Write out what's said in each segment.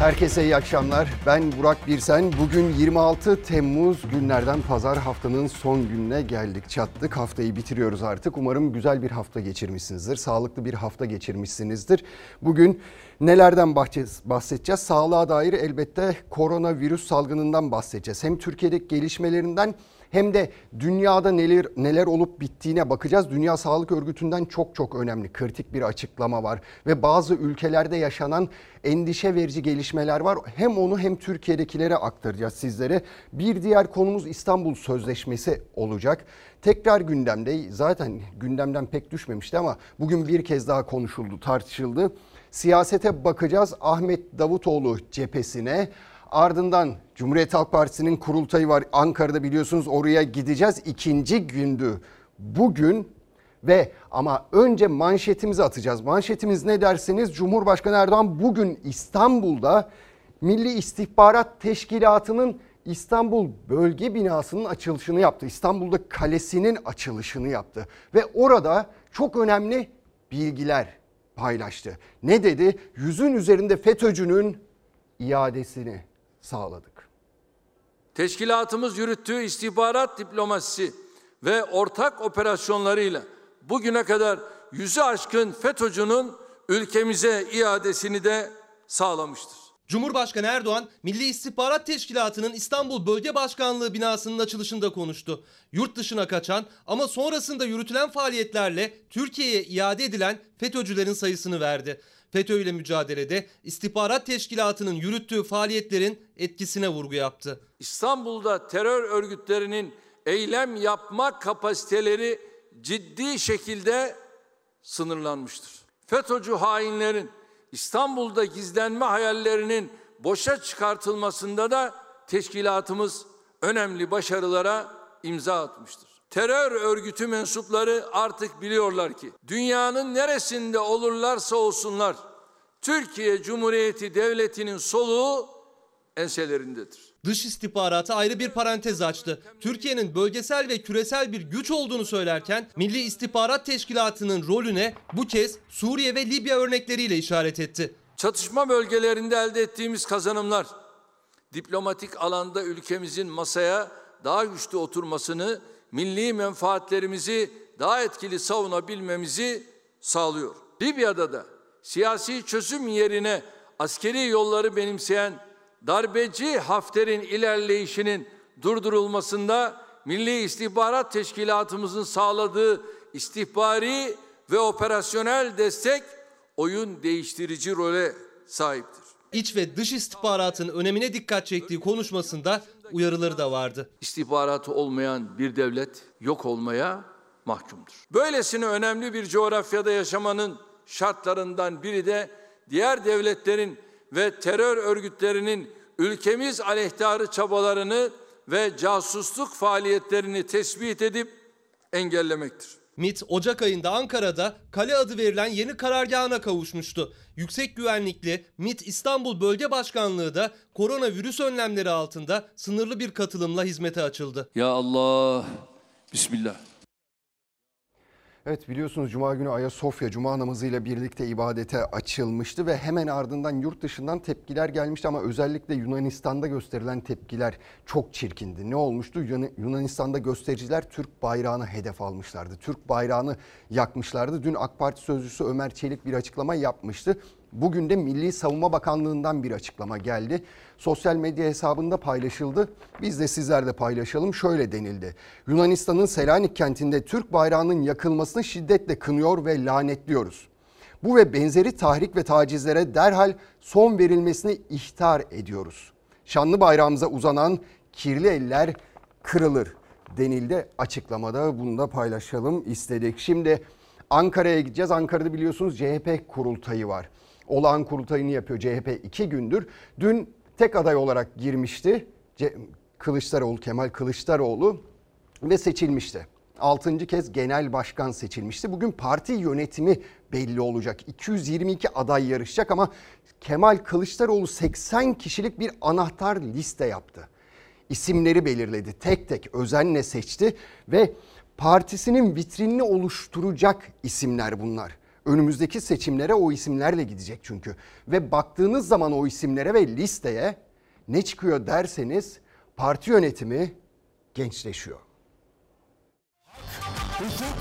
Herkese iyi akşamlar. Ben Burak Birsen. Bugün 26 Temmuz günlerden pazar haftanın son gününe geldik. Çattık. Haftayı bitiriyoruz artık. Umarım güzel bir hafta geçirmişsinizdir. Sağlıklı bir hafta geçirmişsinizdir. Bugün nelerden bahsedeceğiz? Sağlığa dair elbette koronavirüs salgınından bahsedeceğiz. Hem Türkiye'deki gelişmelerinden hem de dünyada neler neler olup bittiğine bakacağız. Dünya Sağlık Örgütü'nden çok çok önemli kritik bir açıklama var ve bazı ülkelerde yaşanan endişe verici gelişmeler var. Hem onu hem Türkiye'dekilere aktaracağız sizlere. Bir diğer konumuz İstanbul Sözleşmesi olacak. Tekrar gündemde zaten gündemden pek düşmemişti ama bugün bir kez daha konuşuldu, tartışıldı. Siyasete bakacağız Ahmet Davutoğlu cephesine. Ardından Cumhuriyet Halk Partisi'nin kurultayı var Ankara'da biliyorsunuz oraya gideceğiz. ikinci gündü bugün ve ama önce manşetimizi atacağız. Manşetimiz ne dersiniz? Cumhurbaşkanı Erdoğan bugün İstanbul'da Milli İstihbarat Teşkilatı'nın İstanbul bölge binasının açılışını yaptı. İstanbul'da kalesinin açılışını yaptı ve orada çok önemli bilgiler paylaştı. Ne dedi? Yüzün üzerinde FETÖ'cünün iadesini sağladık. Teşkilatımız yürüttüğü istihbarat diplomasisi ve ortak operasyonlarıyla bugüne kadar yüzü aşkın FETÖ'cünün ülkemize iadesini de sağlamıştır. Cumhurbaşkanı Erdoğan, Milli İstihbarat Teşkilatı'nın İstanbul Bölge Başkanlığı binasının açılışında konuştu. Yurt dışına kaçan ama sonrasında yürütülen faaliyetlerle Türkiye'ye iade edilen FETÖ'cülerin sayısını verdi. FETÖ ile mücadelede istihbarat teşkilatının yürüttüğü faaliyetlerin etkisine vurgu yaptı. İstanbul'da terör örgütlerinin eylem yapma kapasiteleri ciddi şekilde sınırlanmıştır. FETÖ'cü hainlerin İstanbul'da gizlenme hayallerinin boşa çıkartılmasında da teşkilatımız önemli başarılara imza atmıştır. Terör örgütü mensupları artık biliyorlar ki dünyanın neresinde olurlarsa olsunlar Türkiye Cumhuriyeti Devleti'nin soluğu enselerindedir. Dış istihbaratı ayrı bir parantez açtı. Türkiye'nin bölgesel ve küresel bir güç olduğunu söylerken Milli İstihbarat Teşkilatı'nın rolüne bu kez Suriye ve Libya örnekleriyle işaret etti. Çatışma bölgelerinde elde ettiğimiz kazanımlar diplomatik alanda ülkemizin masaya daha güçlü oturmasını milli menfaatlerimizi daha etkili savunabilmemizi sağlıyor. Libya'da da siyasi çözüm yerine askeri yolları benimseyen darbeci Hafter'in ilerleyişinin durdurulmasında Milli İstihbarat Teşkilatımızın sağladığı istihbari ve operasyonel destek oyun değiştirici role sahiptir. İç ve dış istihbaratın önemine dikkat çektiği konuşmasında uyarıları da vardı. İstihbaratı olmayan bir devlet yok olmaya mahkumdur. Böylesine önemli bir coğrafyada yaşamanın şartlarından biri de diğer devletlerin ve terör örgütlerinin ülkemiz aleyhtarı çabalarını ve casusluk faaliyetlerini tespit edip engellemektir. MIT Ocak ayında Ankara'da Kale adı verilen yeni karargahına kavuşmuştu. Yüksek güvenlikli MIT İstanbul Bölge Başkanlığı da koronavirüs önlemleri altında sınırlı bir katılımla hizmete açıldı. Ya Allah, Bismillah. Evet biliyorsunuz Cuma günü Ayasofya Cuma namazıyla birlikte ibadete açılmıştı ve hemen ardından yurt dışından tepkiler gelmişti ama özellikle Yunanistan'da gösterilen tepkiler çok çirkindi. Ne olmuştu? Yunanistan'da göstericiler Türk bayrağını hedef almışlardı. Türk bayrağını yakmışlardı. Dün AK Parti sözcüsü Ömer Çelik bir açıklama yapmıştı. Bugün de Milli Savunma Bakanlığı'ndan bir açıklama geldi. Sosyal medya hesabında paylaşıldı. Biz de sizler paylaşalım. Şöyle denildi. Yunanistan'ın Selanik kentinde Türk bayrağının yakılmasını şiddetle kınıyor ve lanetliyoruz. Bu ve benzeri tahrik ve tacizlere derhal son verilmesini ihtar ediyoruz. Şanlı bayrağımıza uzanan kirli eller kırılır denildi açıklamada. Bunu da paylaşalım istedik. Şimdi Ankara'ya gideceğiz. Ankara'da biliyorsunuz CHP kurultayı var olağan kurultayını yapıyor CHP iki gündür. Dün tek aday olarak girmişti Kılıçdaroğlu, Kemal Kılıçdaroğlu ve seçilmişti. Altıncı kez genel başkan seçilmişti. Bugün parti yönetimi belli olacak. 222 aday yarışacak ama Kemal Kılıçdaroğlu 80 kişilik bir anahtar liste yaptı. İsimleri belirledi. Tek tek özenle seçti ve partisinin vitrinini oluşturacak isimler bunlar. Önümüzdeki seçimlere o isimlerle gidecek çünkü. Ve baktığınız zaman o isimlere ve listeye ne çıkıyor derseniz parti yönetimi gençleşiyor. hukuk,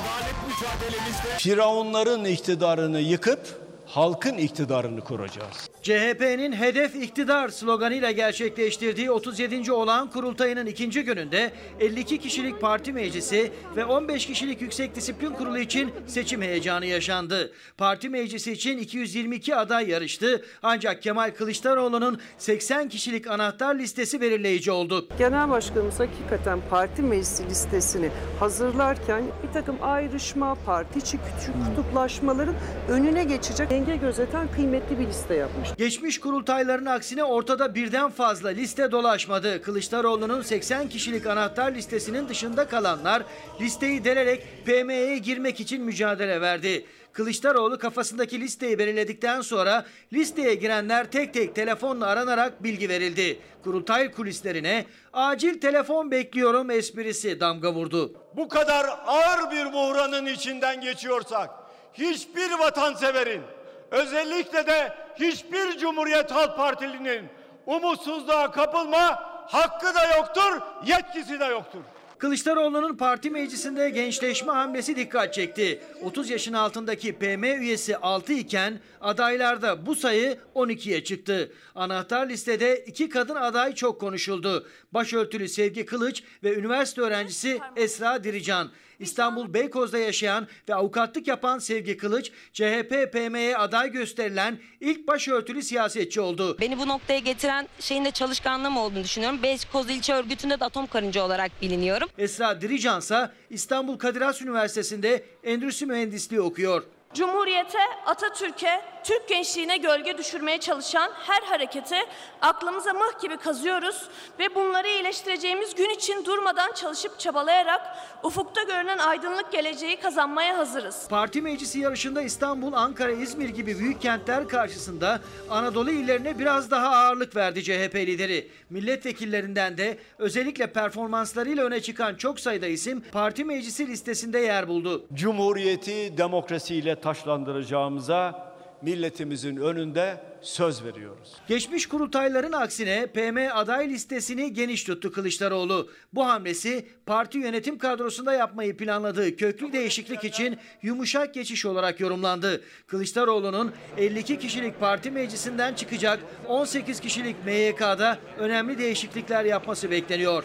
adalet mücadelemizde Firavunların iktidarını yıkıp halkın iktidarını kuracağız. CHP'nin hedef iktidar sloganıyla gerçekleştirdiği 37. olağan kurultayının ikinci gününde 52 kişilik parti meclisi ve 15 kişilik yüksek disiplin kurulu için seçim heyecanı yaşandı. Parti meclisi için 222 aday yarıştı ancak Kemal Kılıçdaroğlu'nun 80 kişilik anahtar listesi belirleyici oldu. Genel Başkanımız hakikaten parti meclisi listesini hazırlarken bir takım ayrışma, parti içi küçük kutuplaşmaların önüne geçecek denge gözeten kıymetli bir liste yapmış. Geçmiş kurultayların aksine ortada birden fazla liste dolaşmadı. Kılıçdaroğlu'nun 80 kişilik anahtar listesinin dışında kalanlar listeyi delerek PM'ye girmek için mücadele verdi. Kılıçdaroğlu kafasındaki listeyi belirledikten sonra listeye girenler tek tek telefonla aranarak bilgi verildi. Kurultay kulislerine acil telefon bekliyorum esprisi damga vurdu. Bu kadar ağır bir buhranın içinden geçiyorsak hiçbir vatanseverin özellikle de hiçbir Cumhuriyet Halk Partilinin umutsuzluğa kapılma hakkı da yoktur, yetkisi de yoktur. Kılıçdaroğlu'nun parti meclisinde gençleşme hamlesi dikkat çekti. 30 yaşın altındaki PM üyesi 6 iken adaylarda bu sayı 12'ye çıktı. Anahtar listede iki kadın aday çok konuşuldu. Başörtülü Sevgi Kılıç ve üniversite öğrencisi Esra Dirican. İstanbul Beykoz'da yaşayan ve avukatlık yapan Sevgi Kılıç, CHP PM'ye aday gösterilen ilk başörtülü siyasetçi oldu. Beni bu noktaya getiren şeyin de çalışkanlığım olduğunu düşünüyorum. Beykoz İlçe Örgütü'nde de atom karınca olarak biliniyorum. Esra Dirican ise İstanbul Kadir Has Üniversitesi'nde endüstri mühendisliği okuyor. Cumhuriyete, Atatürk'e, Türk gençliğine gölge düşürmeye çalışan her hareketi aklımıza mıh gibi kazıyoruz ve bunları iyileştireceğimiz gün için durmadan çalışıp çabalayarak ufukta görünen aydınlık geleceği kazanmaya hazırız. Parti meclisi yarışında İstanbul, Ankara, İzmir gibi büyük kentler karşısında Anadolu illerine biraz daha ağırlık verdi CHP lideri. Milletvekillerinden de özellikle performanslarıyla öne çıkan çok sayıda isim parti meclisi listesinde yer buldu. Cumhuriyeti demokrasiyle taşlandıracağımıza milletimizin önünde söz veriyoruz. Geçmiş kurultayların aksine PM aday listesini geniş tuttu Kılıçdaroğlu. Bu hamlesi parti yönetim kadrosunda yapmayı planladığı köklü değişiklik için yumuşak geçiş olarak yorumlandı. Kılıçdaroğlu'nun 52 kişilik parti meclisinden çıkacak 18 kişilik MYK'da önemli değişiklikler yapması bekleniyor.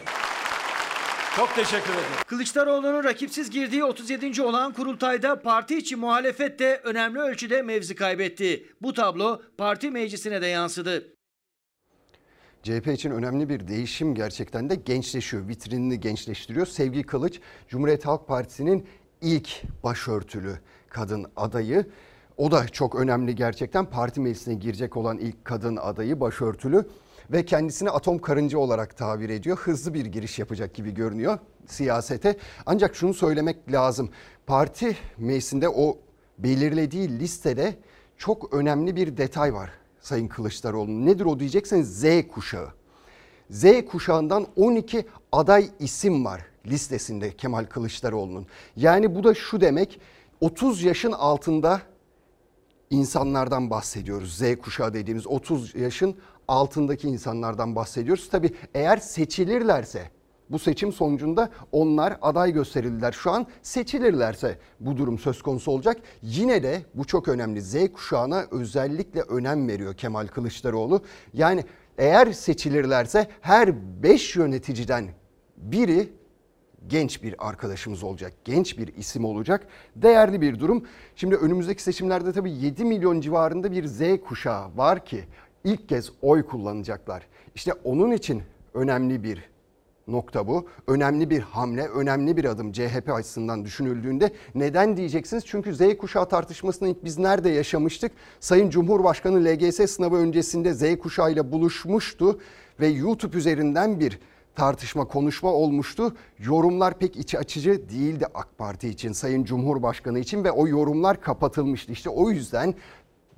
Çok teşekkür ederim. Kılıçdaroğlu'nun rakipsiz girdiği 37. olan kurultayda parti içi muhalefet de önemli ölçüde mevzi kaybetti. Bu tablo parti meclisine de yansıdı. CHP için önemli bir değişim gerçekten de gençleşiyor. Vitrinini gençleştiriyor. Sevgi Kılıç Cumhuriyet Halk Partisi'nin ilk başörtülü kadın adayı. O da çok önemli gerçekten. Parti meclisine girecek olan ilk kadın adayı başörtülü ve kendisini atom karınca olarak tabir ediyor. Hızlı bir giriş yapacak gibi görünüyor siyasete. Ancak şunu söylemek lazım. Parti meclisinde o belirlediği listede çok önemli bir detay var Sayın Kılıçdaroğlu. Nedir o diyecekseniz Z kuşağı. Z kuşağından 12 aday isim var listesinde Kemal Kılıçdaroğlu'nun. Yani bu da şu demek 30 yaşın altında insanlardan bahsediyoruz. Z kuşağı dediğimiz 30 yaşın altındaki insanlardan bahsediyoruz. Tabi eğer seçilirlerse bu seçim sonucunda onlar aday gösterildiler. Şu an seçilirlerse bu durum söz konusu olacak. Yine de bu çok önemli. Z kuşağına özellikle önem veriyor Kemal Kılıçdaroğlu. Yani eğer seçilirlerse her 5 yöneticiden biri genç bir arkadaşımız olacak. Genç bir isim olacak. Değerli bir durum. Şimdi önümüzdeki seçimlerde tabii 7 milyon civarında bir Z kuşağı var ki ilk kez oy kullanacaklar. İşte onun için önemli bir nokta bu. Önemli bir hamle, önemli bir adım CHP açısından düşünüldüğünde. Neden diyeceksiniz? Çünkü Z kuşağı tartışmasını biz nerede yaşamıştık? Sayın Cumhurbaşkanı LGS sınavı öncesinde Z kuşağı ile buluşmuştu ve YouTube üzerinden bir tartışma, konuşma olmuştu. Yorumlar pek iç açıcı değildi AK Parti için, Sayın Cumhurbaşkanı için ve o yorumlar kapatılmıştı. İşte o yüzden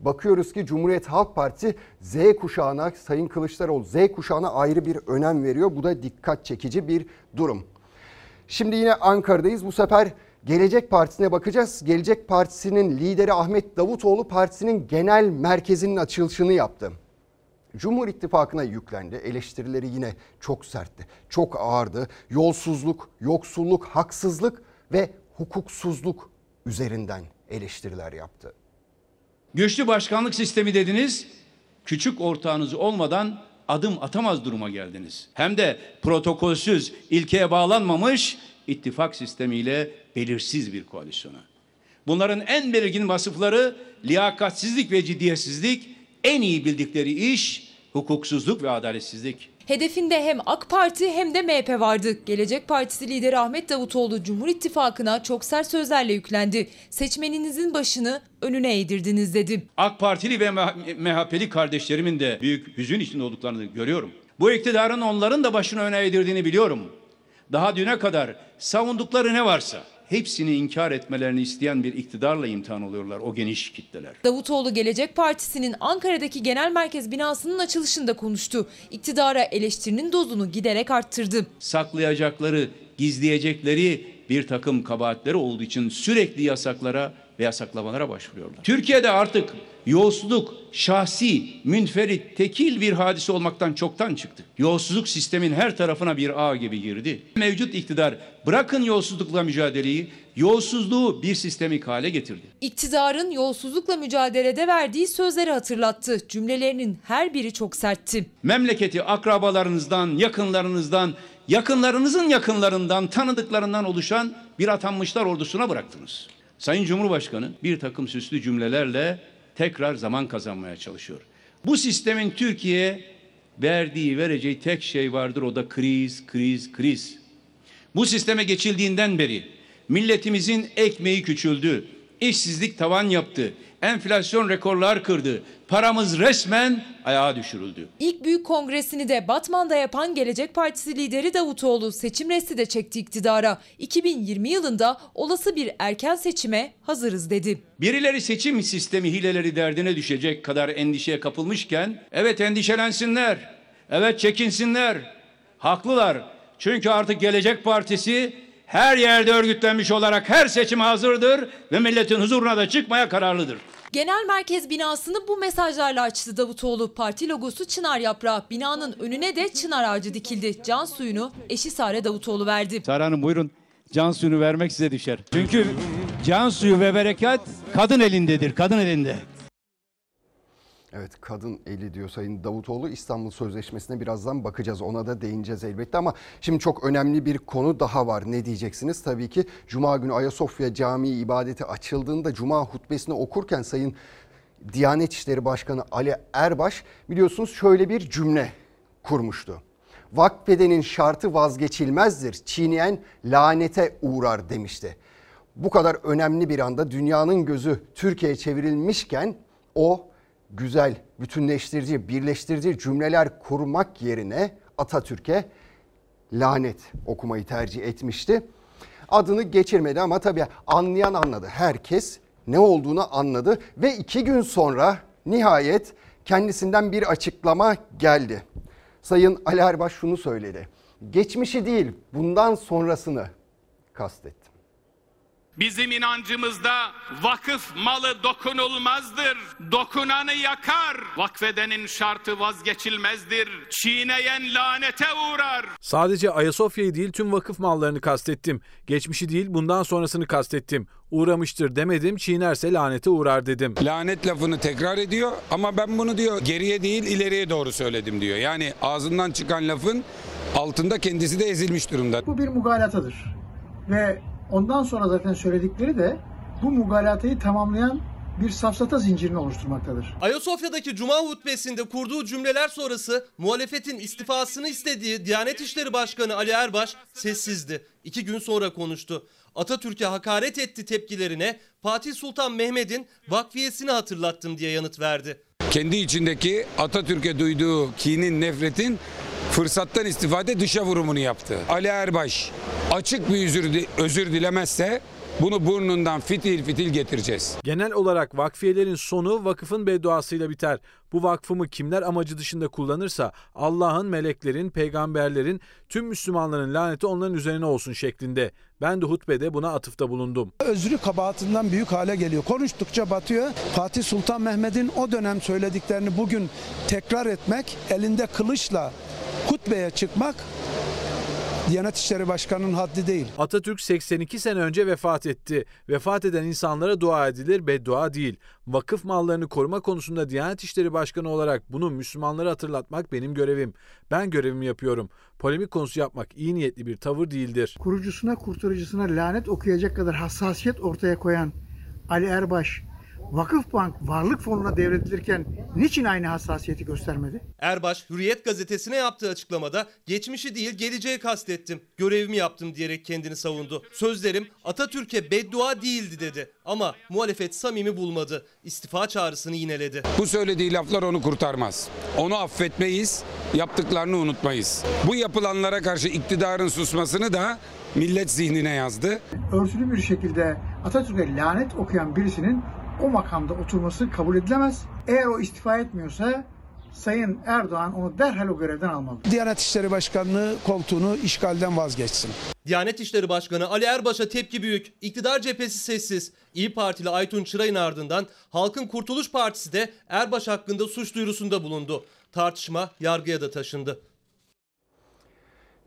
bakıyoruz ki Cumhuriyet Halk Partisi Z kuşağına, Sayın Kılıçdaroğlu Z kuşağına ayrı bir önem veriyor. Bu da dikkat çekici bir durum. Şimdi yine Ankara'dayız. Bu sefer Gelecek Partisi'ne bakacağız. Gelecek Partisi'nin lideri Ahmet Davutoğlu partisinin genel merkezinin açılışını yaptı. Cumhur İttifakı'na yüklendi. Eleştirileri yine çok sertti. Çok ağırdı. Yolsuzluk, yoksulluk, haksızlık ve hukuksuzluk üzerinden eleştiriler yaptı. Güçlü başkanlık sistemi dediniz. Küçük ortağınız olmadan adım atamaz duruma geldiniz. Hem de protokolsüz, ilkeye bağlanmamış ittifak sistemiyle belirsiz bir koalisyona. Bunların en belirgin vasıfları liyakatsizlik ve ciddiyetsizlik, en iyi bildikleri iş hukuksuzluk ve adaletsizlik. Hedefinde hem AK Parti hem de MHP vardı. Gelecek Partisi lideri Ahmet Davutoğlu Cumhur İttifakı'na çok sert sözlerle yüklendi. Seçmeninizin başını önüne eğdirdiniz dedi. AK Partili ve MHP'li kardeşlerimin de büyük hüzün içinde olduklarını görüyorum. Bu iktidarın onların da başını öne eğdirdiğini biliyorum. Daha düne kadar savundukları ne varsa hepsini inkar etmelerini isteyen bir iktidarla imtihan oluyorlar o geniş kitleler. Davutoğlu Gelecek Partisi'nin Ankara'daki genel merkez binasının açılışında konuştu. İktidara eleştirinin dozunu giderek arttırdı. Saklayacakları, gizleyecekleri bir takım kabahatleri olduğu için sürekli yasaklara ve yasaklamalara başvuruyorlar. Türkiye'de artık yolsuzluk şahsi, münferit, tekil bir hadise olmaktan çoktan çıktı. Yolsuzluk sistemin her tarafına bir ağ gibi girdi. Mevcut iktidar bırakın yolsuzlukla mücadeleyi, yolsuzluğu bir sistemik hale getirdi. İktidarın yolsuzlukla mücadelede verdiği sözleri hatırlattı. Cümlelerinin her biri çok sertti. Memleketi akrabalarınızdan, yakınlarınızdan, yakınlarınızın yakınlarından, tanıdıklarından oluşan bir atanmışlar ordusuna bıraktınız. Sayın Cumhurbaşkanı bir takım süslü cümlelerle tekrar zaman kazanmaya çalışıyor. Bu sistemin Türkiye'ye verdiği, vereceği tek şey vardır o da kriz, kriz, kriz. Bu sisteme geçildiğinden beri milletimizin ekmeği küçüldü, işsizlik tavan yaptı, enflasyon rekorlar kırdı, paramız resmen ayağa düşürüldü. İlk büyük kongresini de Batman'da yapan Gelecek Partisi lideri Davutoğlu seçim resti de çekti iktidara. 2020 yılında olası bir erken seçime hazırız dedi. Birileri seçim sistemi hileleri derdine düşecek kadar endişeye kapılmışken evet endişelensinler. Evet çekinsinler. Haklılar. Çünkü artık Gelecek Partisi her yerde örgütlenmiş olarak her seçime hazırdır ve milletin huzuruna da çıkmaya kararlıdır. Genel merkez binasını bu mesajlarla açtı Davutoğlu. Parti logosu çınar yaprağı. Binanın önüne de çınar ağacı dikildi. Can suyunu eşi Sare Davutoğlu verdi. Sare Hanım buyurun can suyunu vermek size düşer. Çünkü can suyu ve berekat kadın elindedir, kadın elinde. Evet kadın eli diyor Sayın Davutoğlu İstanbul Sözleşmesi'ne birazdan bakacağız ona da değineceğiz elbette ama şimdi çok önemli bir konu daha var ne diyeceksiniz tabii ki Cuma günü Ayasofya Camii ibadeti açıldığında Cuma hutbesini okurken Sayın Diyanet İşleri Başkanı Ali Erbaş biliyorsunuz şöyle bir cümle kurmuştu. Vakfedenin şartı vazgeçilmezdir çiğneyen lanete uğrar demişti. Bu kadar önemli bir anda dünyanın gözü Türkiye'ye çevrilmişken o güzel, bütünleştirici, birleştirici cümleler kurmak yerine Atatürk'e lanet okumayı tercih etmişti. Adını geçirmedi ama tabii anlayan anladı. Herkes ne olduğunu anladı ve iki gün sonra nihayet kendisinden bir açıklama geldi. Sayın Ali Erbaş şunu söyledi. Geçmişi değil bundan sonrasını kastetti. Bizim inancımızda vakıf malı dokunulmazdır. Dokunanı yakar. Vakfedenin şartı vazgeçilmezdir. Çiğneyen lanete uğrar. Sadece Ayasofya'yı değil tüm vakıf mallarını kastettim. Geçmişi değil bundan sonrasını kastettim. Uğramıştır demedim çiğnerse lanete uğrar dedim. Lanet lafını tekrar ediyor ama ben bunu diyor geriye değil ileriye doğru söyledim diyor. Yani ağzından çıkan lafın altında kendisi de ezilmiş durumda. Bu bir mugalatadır ve Ondan sonra zaten söyledikleri de bu mugalatayı tamamlayan bir safsata zincirini oluşturmaktadır. Ayasofya'daki Cuma hutbesinde kurduğu cümleler sonrası muhalefetin istifasını istediği Diyanet İşleri Başkanı Ali Erbaş sessizdi. İki gün sonra konuştu. Atatürk'e hakaret etti tepkilerine Fatih Sultan Mehmet'in vakfiyesini hatırlattım diye yanıt verdi. Kendi içindeki Atatürk'e duyduğu kinin, nefretin fırsattan istifade dışa vurumunu yaptı. Ali Erbaş açık bir özür, özür dilemezse Bunu burnundan fitil fitil getireceğiz. Genel olarak vakfiyelerin sonu vakıfın bedduasıyla biter. Bu vakfımı kimler amacı dışında kullanırsa Allah'ın, meleklerin, peygamberlerin, tüm Müslümanların laneti onların üzerine olsun şeklinde. Ben de hutbede buna atıfta bulundum. Özrü kabahatinden büyük hale geliyor. Konuştukça batıyor. Fatih Sultan Mehmet'in o dönem söylediklerini bugün tekrar etmek, elinde kılıçla hutbeye çıkmak Diyanet İşleri Başkanı'nın haddi değil. Atatürk 82 sene önce vefat etti. Vefat eden insanlara dua edilir, beddua değil. Vakıf mallarını koruma konusunda Diyanet İşleri Başkanı olarak bunu Müslümanlara hatırlatmak benim görevim. Ben görevimi yapıyorum. Polemik konusu yapmak iyi niyetli bir tavır değildir. Kurucusuna kurtarıcısına lanet okuyacak kadar hassasiyet ortaya koyan Ali Erbaş, Vakıfbank varlık fonuna devredilirken niçin aynı hassasiyeti göstermedi? Erbaş Hürriyet gazetesine yaptığı açıklamada geçmişi değil geleceği kastettim. Görevimi yaptım diyerek kendini savundu. Sözlerim Atatürk'e beddua değildi dedi. Ama muhalefet samimi bulmadı. İstifa çağrısını yineledi. Bu söylediği laflar onu kurtarmaz. Onu affetmeyiz, yaptıklarını unutmayız. Bu yapılanlara karşı iktidarın susmasını da millet zihnine yazdı. Örtülü bir şekilde Atatürk'e lanet okuyan birisinin o makamda oturması kabul edilemez. Eğer o istifa etmiyorsa Sayın Erdoğan onu derhal o görevden almalı. Diyanet İşleri Başkanlığı koltuğunu işgalden vazgeçsin. Diyanet İşleri Başkanı Ali Erbaş'a tepki büyük. İktidar cephesi sessiz. İyi Partili Aytun Çıray'ın ardından Halkın Kurtuluş Partisi de Erbaş hakkında suç duyurusunda bulundu. Tartışma yargıya da taşındı.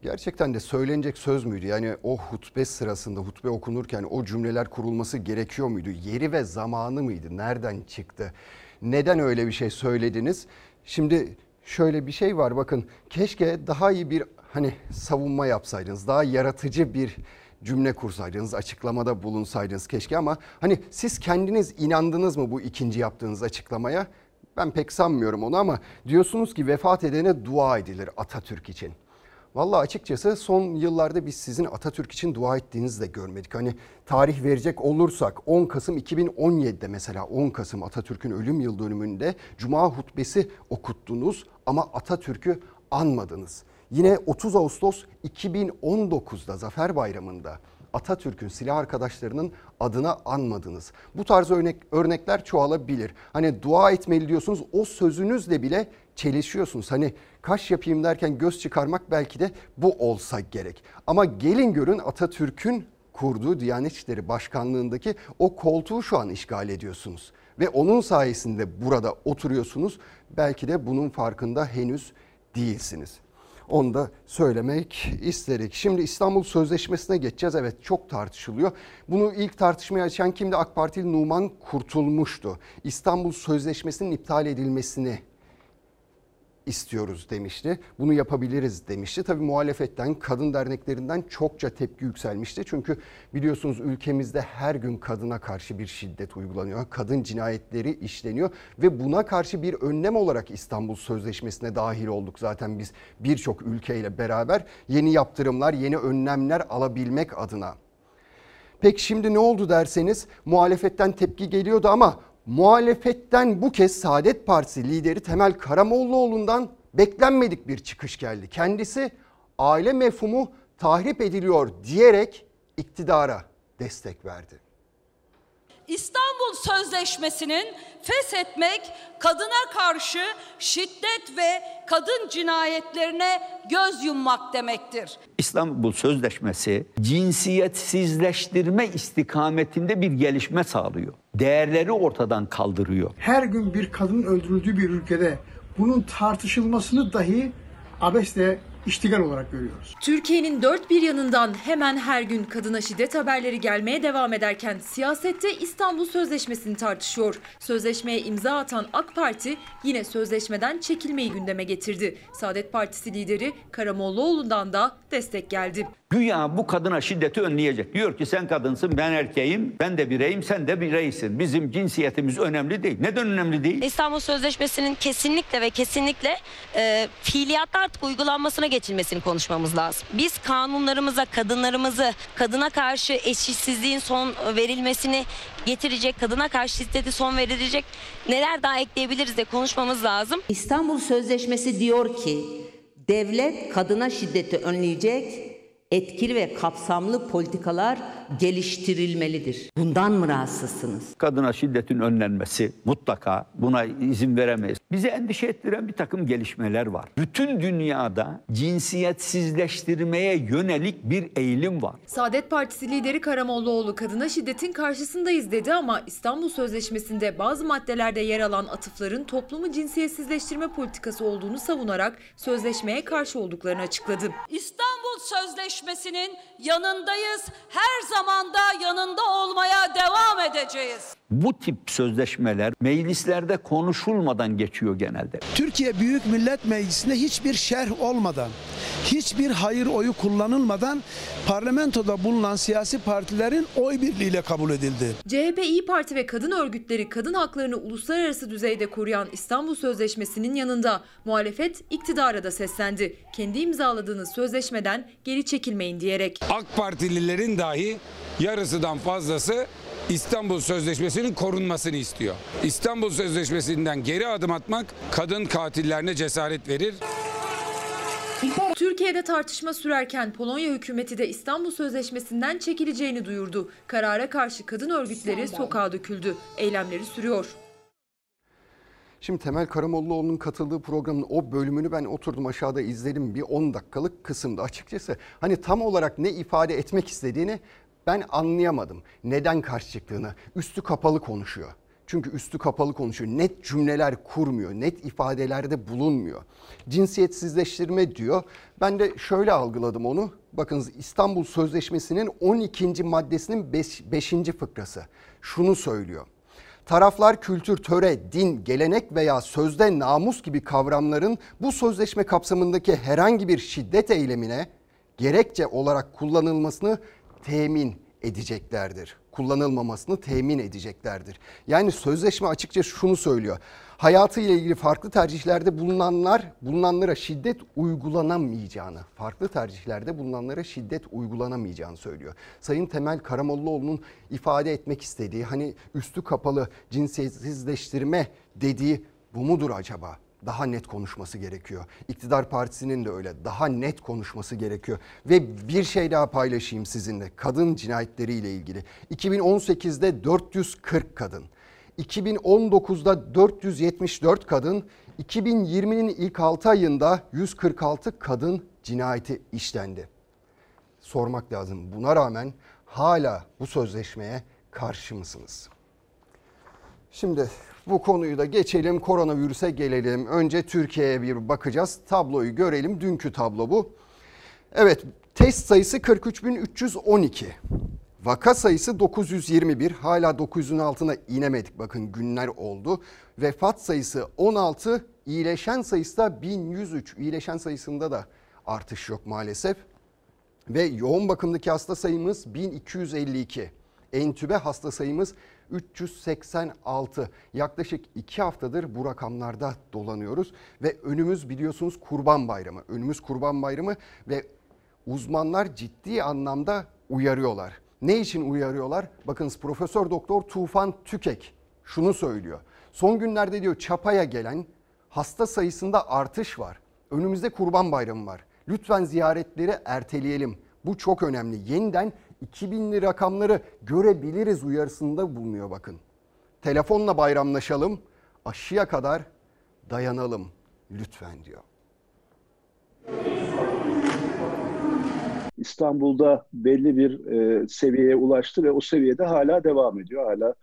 Gerçekten de söylenecek söz müydü? Yani o hutbe sırasında hutbe okunurken o cümleler kurulması gerekiyor muydu? Yeri ve zamanı mıydı? Nereden çıktı? Neden öyle bir şey söylediniz? Şimdi şöyle bir şey var bakın keşke daha iyi bir hani savunma yapsaydınız. Daha yaratıcı bir cümle kursaydınız, açıklamada bulunsaydınız keşke ama hani siz kendiniz inandınız mı bu ikinci yaptığınız açıklamaya? Ben pek sanmıyorum onu ama diyorsunuz ki vefat edene dua edilir Atatürk için. Vallahi açıkçası son yıllarda biz sizin Atatürk için dua ettiğinizi de görmedik. Hani tarih verecek olursak 10 Kasım 2017'de mesela 10 Kasım Atatürk'ün ölüm yıl dönümünde Cuma hutbesi okuttunuz ama Atatürk'ü anmadınız. Yine 30 Ağustos 2019'da Zafer Bayramı'nda Atatürk'ün silah arkadaşlarının adına anmadınız. Bu tarz örnek, örnekler çoğalabilir. Hani dua etmeli diyorsunuz o sözünüzle bile çelişiyorsunuz. Hani kaş yapayım derken göz çıkarmak belki de bu olsa gerek. Ama gelin görün Atatürk'ün kurduğu Diyanet İşleri Başkanlığındaki o koltuğu şu an işgal ediyorsunuz. Ve onun sayesinde burada oturuyorsunuz. Belki de bunun farkında henüz değilsiniz. Onu da söylemek isterik. Şimdi İstanbul Sözleşmesi'ne geçeceğiz. Evet çok tartışılıyor. Bunu ilk tartışmaya açan kimdi? AK Partili Numan Kurtulmuş'tu. İstanbul Sözleşmesi'nin iptal edilmesini istiyoruz demişti. Bunu yapabiliriz demişti. Tabii muhalefetten, kadın derneklerinden çokça tepki yükselmişti. Çünkü biliyorsunuz ülkemizde her gün kadına karşı bir şiddet uygulanıyor. Kadın cinayetleri işleniyor ve buna karşı bir önlem olarak İstanbul Sözleşmesi'ne dahil olduk. Zaten biz birçok ülkeyle beraber yeni yaptırımlar, yeni önlemler alabilmek adına. Peki şimdi ne oldu derseniz muhalefetten tepki geliyordu ama muhalefetten bu kez Saadet Partisi lideri Temel Karamollaoğlu'ndan beklenmedik bir çıkış geldi. Kendisi aile mefhumu tahrip ediliyor diyerek iktidara destek verdi. İstanbul Sözleşmesi'nin feshetmek kadına karşı şiddet ve kadın cinayetlerine göz yummak demektir. İstanbul Sözleşmesi cinsiyetsizleştirme istikametinde bir gelişme sağlıyor. Değerleri ortadan kaldırıyor. Her gün bir kadının öldürüldüğü bir ülkede bunun tartışılmasını dahi abesle iştigal olarak görüyoruz. Türkiye'nin dört bir yanından hemen her gün kadına şiddet haberleri gelmeye devam ederken siyasette İstanbul Sözleşmesi'ni tartışıyor. Sözleşmeye imza atan AK Parti yine sözleşmeden çekilmeyi gündeme getirdi. Saadet Partisi lideri Karamollaoğlu'ndan da destek geldi. Güya bu kadına şiddeti önleyecek. Diyor ki sen kadınsın, ben erkeğim, ben de bireyim, sen de bireysin. Bizim cinsiyetimiz önemli değil. Neden önemli değil? İstanbul Sözleşmesi'nin kesinlikle ve kesinlikle e, fiiliyatta artık uygulanmasına geçilmesini konuşmamız lazım. Biz kanunlarımıza kadınlarımızı, kadına karşı eşitsizliğin son verilmesini getirecek, kadına karşı şiddeti son verilecek neler daha ekleyebiliriz de konuşmamız lazım. İstanbul Sözleşmesi diyor ki devlet kadına şiddeti önleyecek, etkili ve kapsamlı politikalar geliştirilmelidir. Bundan mı rahatsızsınız? Kadına şiddetin önlenmesi mutlaka buna izin veremeyiz. Bizi endişe ettiren bir takım gelişmeler var. Bütün dünyada cinsiyetsizleştirmeye yönelik bir eğilim var. Saadet Partisi lideri Karamollaoğlu kadına şiddetin karşısındayız dedi ama İstanbul Sözleşmesi'nde bazı maddelerde yer alan atıfların toplumu cinsiyetsizleştirme politikası olduğunu savunarak sözleşmeye karşı olduklarını açıkladı. İstanbul Sözleşmesi'nin yanındayız. Her zaman da yanında olmaya devam edeceğiz. Bu tip sözleşmeler meclislerde konuşulmadan geçiyor genelde. Türkiye Büyük Millet Meclisi'nde hiçbir şerh olmadan, hiçbir hayır oyu kullanılmadan parlamentoda bulunan siyasi partilerin oy birliğiyle kabul edildi. CHP, İyi Parti ve kadın örgütleri kadın haklarını uluslararası düzeyde koruyan İstanbul Sözleşmesi'nin yanında muhalefet iktidara da seslendi. Kendi imzaladığınız sözleşmeden geri çekilmeyin diyerek. AK Partililerin dahi yarısından fazlası İstanbul Sözleşmesi'nin korunmasını istiyor. İstanbul Sözleşmesi'nden geri adım atmak kadın katillerine cesaret verir. Türkiye'de tartışma sürerken Polonya hükümeti de İstanbul Sözleşmesi'nden çekileceğini duyurdu. Karara karşı kadın örgütleri sokağa döküldü. Eylemleri sürüyor. Şimdi Temel Karamollaoğlu'nun katıldığı programın o bölümünü ben oturdum aşağıda izledim bir 10 dakikalık kısımda açıkçası. Hani tam olarak ne ifade etmek istediğini ben anlayamadım. Neden karşı çıktığını. Üstü kapalı konuşuyor. Çünkü üstü kapalı konuşuyor. Net cümleler kurmuyor. Net ifadelerde bulunmuyor. Cinsiyetsizleştirme diyor. Ben de şöyle algıladım onu. Bakınız İstanbul Sözleşmesi'nin 12. maddesinin 5. fıkrası. Şunu söylüyor. Taraflar kültür, töre, din, gelenek veya sözde namus gibi kavramların bu sözleşme kapsamındaki herhangi bir şiddet eylemine gerekçe olarak kullanılmasını temin edeceklerdir. Kullanılmamasını temin edeceklerdir. Yani sözleşme açıkça şunu söylüyor. Hayatı ile ilgili farklı tercihlerde bulunanlar bulunanlara şiddet uygulanamayacağını, farklı tercihlerde bulunanlara şiddet uygulanamayacağını söylüyor. Sayın Temel Karamollaoğlu'nun ifade etmek istediği hani üstü kapalı cinsiyetsizleştirme dediği bu mudur acaba? Daha net konuşması gerekiyor. İktidar partisinin de öyle daha net konuşması gerekiyor. Ve bir şey daha paylaşayım sizinle kadın cinayetleriyle ilgili. 2018'de 440 kadın, 2019'da 474 kadın, 2020'nin ilk 6 ayında 146 kadın cinayeti işlendi. Sormak lazım buna rağmen hala bu sözleşmeye karşı mısınız? Şimdi bu konuyu da geçelim koronavirüse gelelim. Önce Türkiye'ye bir bakacağız. Tabloyu görelim. Dünkü tablo bu. Evet test sayısı 43.312. Vaka sayısı 921. Hala 900'ün altına inemedik. Bakın günler oldu. Vefat sayısı 16. İyileşen sayısı da 1103. İyileşen sayısında da artış yok maalesef. Ve yoğun bakımdaki hasta sayımız 1252. Entübe hasta sayımız 386. Yaklaşık 2 haftadır bu rakamlarda dolanıyoruz ve önümüz biliyorsunuz Kurban Bayramı. Önümüz Kurban Bayramı ve uzmanlar ciddi anlamda uyarıyorlar. Ne için uyarıyorlar? Bakınız Profesör Doktor Tufan Tükek şunu söylüyor. Son günlerde diyor Çapa'ya gelen hasta sayısında artış var. Önümüzde Kurban Bayramı var. Lütfen ziyaretleri erteleyelim. Bu çok önemli. Yeniden 2000'li rakamları görebiliriz uyarısında bulunuyor bakın. Telefonla bayramlaşalım, aşıya kadar dayanalım lütfen diyor. İstanbul'da belli bir e, seviyeye ulaştı ve o seviyede hala devam ediyor. Hala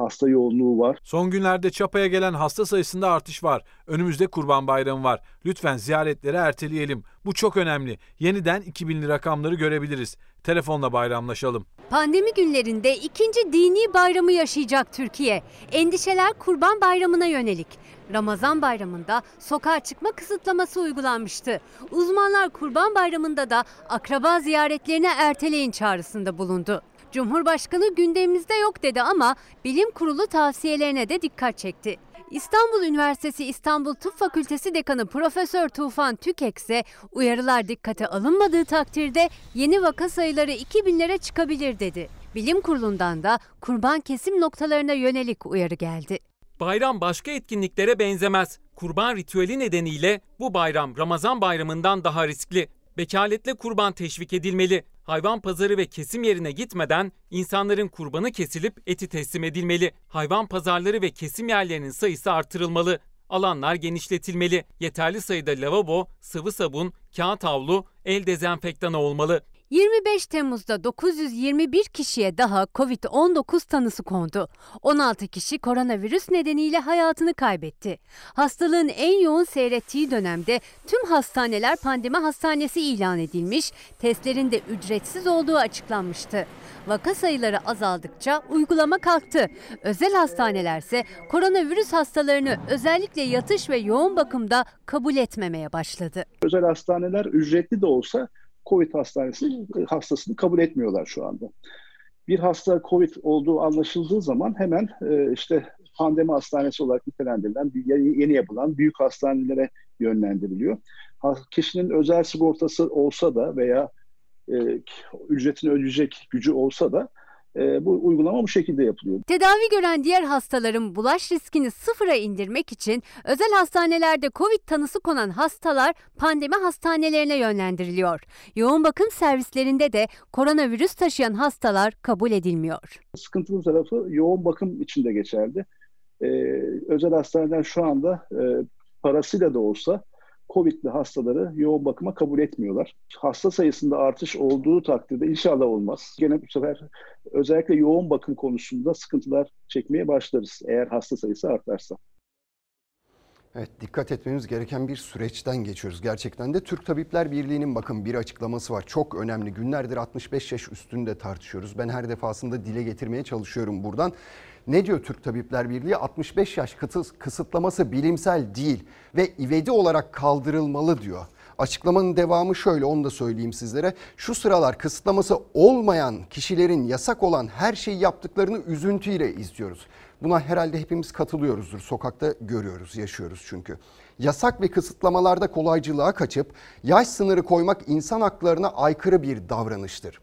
hasta yoğunluğu var. Son günlerde Çapa'ya gelen hasta sayısında artış var. Önümüzde Kurban Bayramı var. Lütfen ziyaretleri erteleyelim. Bu çok önemli. Yeniden 2000'li rakamları görebiliriz. Telefonla bayramlaşalım. Pandemi günlerinde ikinci dini bayramı yaşayacak Türkiye. Endişeler Kurban Bayramı'na yönelik. Ramazan bayramında sokağa çıkma kısıtlaması uygulanmıştı. Uzmanlar Kurban Bayramı'nda da akraba ziyaretlerini erteleyin çağrısında bulundu. Cumhurbaşkanı gündemimizde yok dedi ama bilim kurulu tavsiyelerine de dikkat çekti. İstanbul Üniversitesi İstanbul Tıp Fakültesi Dekanı Profesör Tufan Tükek ise uyarılar dikkate alınmadığı takdirde yeni vaka sayıları 2000'lere çıkabilir dedi. Bilim kurulundan da kurban kesim noktalarına yönelik uyarı geldi. Bayram başka etkinliklere benzemez. Kurban ritüeli nedeniyle bu bayram Ramazan bayramından daha riskli. Bekaletle kurban teşvik edilmeli. Hayvan pazarı ve kesim yerine gitmeden insanların kurbanı kesilip eti teslim edilmeli. Hayvan pazarları ve kesim yerlerinin sayısı artırılmalı. Alanlar genişletilmeli. Yeterli sayıda lavabo, sıvı sabun, kağıt havlu, el dezenfektanı olmalı. 25 Temmuz'da 921 kişiye daha Covid-19 tanısı kondu. 16 kişi koronavirüs nedeniyle hayatını kaybetti. Hastalığın en yoğun seyrettiği dönemde tüm hastaneler pandemi hastanesi ilan edilmiş, testlerin de ücretsiz olduğu açıklanmıştı. Vaka sayıları azaldıkça uygulama kalktı. Özel hastanelerse koronavirüs hastalarını özellikle yatış ve yoğun bakımda kabul etmemeye başladı. Özel hastaneler ücretli de olsa COVID hastanesi hastasını kabul etmiyorlar şu anda. Bir hasta COVID olduğu anlaşıldığı zaman hemen e, işte pandemi hastanesi olarak nitelendirilen yeni yapılan büyük hastanelere yönlendiriliyor. Kişinin özel sigortası olsa da veya e, ücretini ödeyecek gücü olsa da e, bu uygulama bu şekilde yapılıyor. Tedavi gören diğer hastaların bulaş riskini sıfıra indirmek için özel hastanelerde COVID tanısı konan hastalar pandemi hastanelerine yönlendiriliyor. Yoğun bakım servislerinde de koronavirüs taşıyan hastalar kabul edilmiyor. Sıkıntılı tarafı yoğun bakım içinde geçerli. Ee, özel hastaneden şu anda e, parasıyla da olsa COVID'li hastaları yoğun bakıma kabul etmiyorlar. Hasta sayısında artış olduğu takdirde inşallah olmaz. Gene bu sefer özellikle yoğun bakım konusunda sıkıntılar çekmeye başlarız eğer hasta sayısı artarsa. Evet dikkat etmemiz gereken bir süreçten geçiyoruz. Gerçekten de Türk Tabipler Birliği'nin bakın bir açıklaması var. Çok önemli. Günlerdir 65 yaş üstünde tartışıyoruz. Ben her defasında dile getirmeye çalışıyorum buradan. Ne diyor Türk Tabipler Birliği? 65 yaş kısıtlaması bilimsel değil ve ivedi olarak kaldırılmalı diyor. Açıklamanın devamı şöyle onu da söyleyeyim sizlere. Şu sıralar kısıtlaması olmayan kişilerin yasak olan her şeyi yaptıklarını üzüntüyle izliyoruz. Buna herhalde hepimiz katılıyoruzdur. Sokakta görüyoruz, yaşıyoruz çünkü. Yasak ve kısıtlamalarda kolaycılığa kaçıp yaş sınırı koymak insan haklarına aykırı bir davranıştır.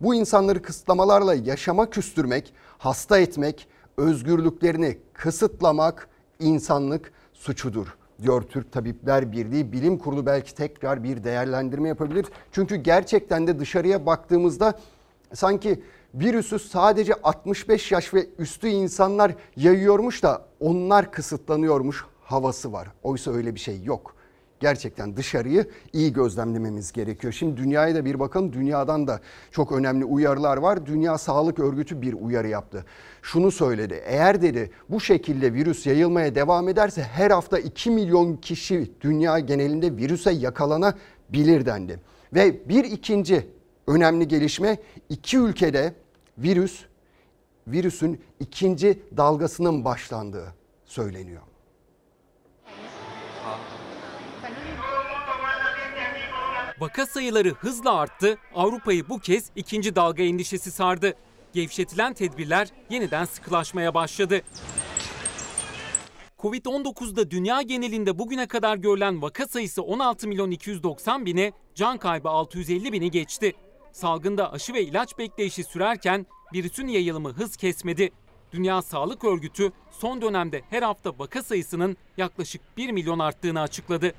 Bu insanları kısıtlamalarla yaşama küstürmek, hasta etmek, özgürlüklerini kısıtlamak insanlık suçudur diyor Türk Tabipler Birliği. Bilim Kurulu belki tekrar bir değerlendirme yapabilir. Çünkü gerçekten de dışarıya baktığımızda sanki virüsü sadece 65 yaş ve üstü insanlar yayıyormuş da onlar kısıtlanıyormuş havası var. Oysa öyle bir şey yok gerçekten dışarıyı iyi gözlemlememiz gerekiyor. Şimdi dünyaya da bir bakalım. Dünyadan da çok önemli uyarılar var. Dünya Sağlık Örgütü bir uyarı yaptı. Şunu söyledi. Eğer dedi bu şekilde virüs yayılmaya devam ederse her hafta 2 milyon kişi dünya genelinde virüse yakalanabilir dendi. Ve bir ikinci önemli gelişme iki ülkede virüs virüsün ikinci dalgasının başlandığı söyleniyor. Vaka sayıları hızla arttı, Avrupa'yı bu kez ikinci dalga endişesi sardı. Gevşetilen tedbirler yeniden sıkılaşmaya başladı. Covid-19'da dünya genelinde bugüne kadar görülen vaka sayısı 16 milyon 290 bine, can kaybı 650 bini geçti. Salgında aşı ve ilaç bekleyişi sürerken virüsün yayılımı hız kesmedi. Dünya Sağlık Örgütü son dönemde her hafta vaka sayısının yaklaşık 1 milyon arttığını açıkladı.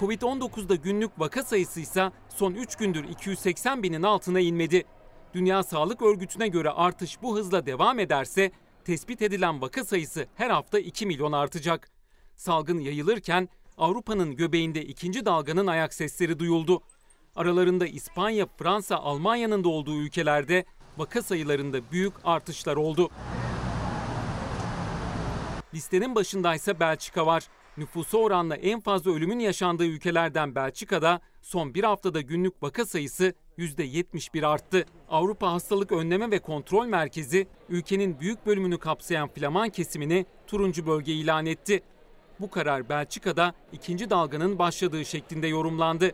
Covid-19'da günlük vaka sayısı ise son 3 gündür 280 binin altına inmedi. Dünya Sağlık Örgütü'ne göre artış bu hızla devam ederse tespit edilen vaka sayısı her hafta 2 milyon artacak. Salgın yayılırken Avrupa'nın göbeğinde ikinci dalganın ayak sesleri duyuldu. Aralarında İspanya, Fransa, Almanya'nın da olduğu ülkelerde vaka sayılarında büyük artışlar oldu. Listenin başındaysa Belçika var. Nüfusu oranla en fazla ölümün yaşandığı ülkelerden Belçika'da son bir haftada günlük vaka sayısı %71 arttı. Avrupa Hastalık Önleme ve Kontrol Merkezi ülkenin büyük bölümünü kapsayan Flaman kesimini turuncu bölge ilan etti. Bu karar Belçika'da ikinci dalganın başladığı şeklinde yorumlandı.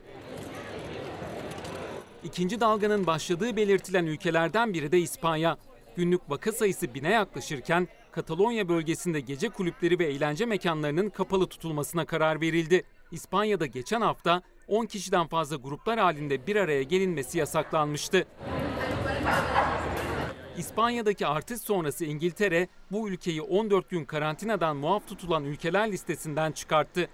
İkinci dalganın başladığı belirtilen ülkelerden biri de İspanya. Günlük vaka sayısı bine yaklaşırken Katalonya bölgesinde gece kulüpleri ve eğlence mekanlarının kapalı tutulmasına karar verildi. İspanya'da geçen hafta 10 kişiden fazla gruplar halinde bir araya gelinmesi yasaklanmıştı. İspanya'daki artış sonrası İngiltere bu ülkeyi 14 gün karantinadan muaf tutulan ülkeler listesinden çıkarttı.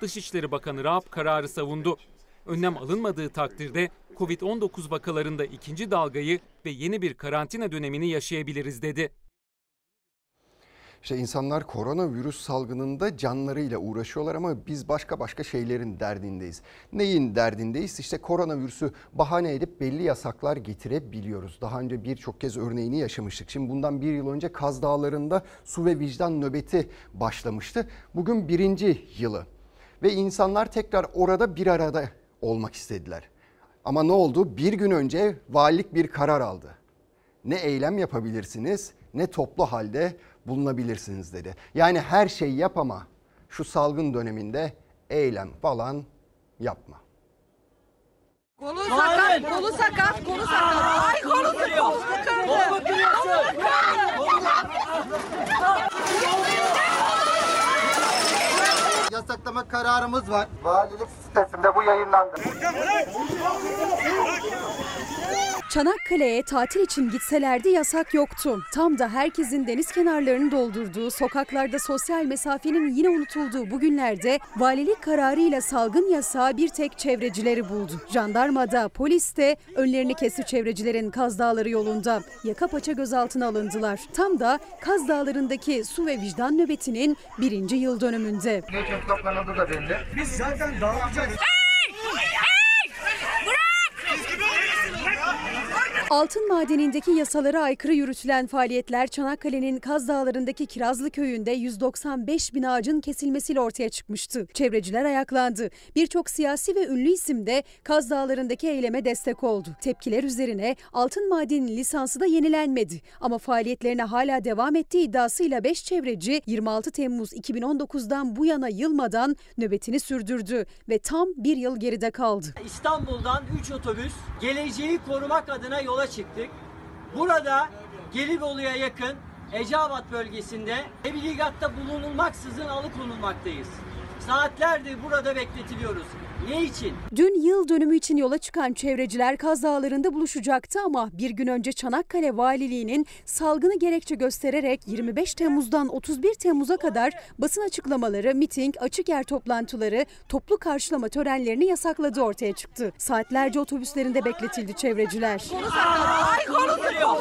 Dışişleri Bakanı Raab kararı savundu. Önlem alınmadığı takdirde Covid-19 vakalarında ikinci dalgayı ve yeni bir karantina dönemini yaşayabiliriz dedi. İşte insanlar koronavirüs salgınında canlarıyla uğraşıyorlar ama biz başka başka şeylerin derdindeyiz. Neyin derdindeyiz? İşte koronavirüsü bahane edip belli yasaklar getirebiliyoruz. Daha önce birçok kez örneğini yaşamıştık. Şimdi bundan bir yıl önce Kaz Dağları'nda su ve vicdan nöbeti başlamıştı. Bugün birinci yılı ve insanlar tekrar orada bir arada olmak istediler. Ama ne oldu? Bir gün önce valilik bir karar aldı. Ne eylem yapabilirsiniz ne toplu halde bulunabilirsiniz dedi. Yani her şeyi yap ama şu salgın döneminde eylem falan yapma. Kolu sakat, kolu sakat, kolu sakat. Ay kolu kırıyor. Kolu kırıyorsun. Yasaklama kararımız var. Valilik sitesinde bu yayınlandı. Çanakkale'ye tatil için gitselerdi yasak yoktu. Tam da herkesin deniz kenarlarını doldurduğu, sokaklarda sosyal mesafenin yine unutulduğu bu günlerde valilik kararıyla salgın yasağı bir tek çevrecileri buldu. Jandarmada, polis de önlerini kesti çevrecilerin Kaz Dağları yolunda. Yaka paça gözaltına alındılar. Tam da Kaz Dağları'ndaki su ve vicdan nöbetinin birinci yıl dönümünde. Geçen toplanıldı da belli. Biz zaten dağılacağız. Altın madenindeki yasalara aykırı yürütülen faaliyetler Çanakkale'nin Kaz Dağları'ndaki Kirazlı Köyü'nde 195 bin ağacın kesilmesiyle ortaya çıkmıştı. Çevreciler ayaklandı. Birçok siyasi ve ünlü isim de Kaz Dağları'ndaki eyleme destek oldu. Tepkiler üzerine altın madeninin lisansı da yenilenmedi. Ama faaliyetlerine hala devam ettiği iddiasıyla 5 çevreci 26 Temmuz 2019'dan bu yana yılmadan nöbetini sürdürdü ve tam bir yıl geride kaldı. İstanbul'dan 3 otobüs geleceği korumak adına yola çıktık. Burada Gelibolu'ya yakın Eceabat bölgesinde tebligatta bulunulmaksızın alıkonulmaktayız. Saatlerdir burada bekletiliyoruz. Ne için? Dün yıl dönümü için yola çıkan çevreciler Kaz Dağları'nda buluşacaktı ama bir gün önce Çanakkale Valiliği'nin salgını gerekçe göstererek 25 Temmuz'dan 31 Temmuz'a kadar basın açıklamaları, miting, açık yer toplantıları, toplu karşılama törenlerini yasakladığı ortaya çıktı. Saatlerce otobüslerinde bekletildi çevreciler. Ay kolu kırıyor.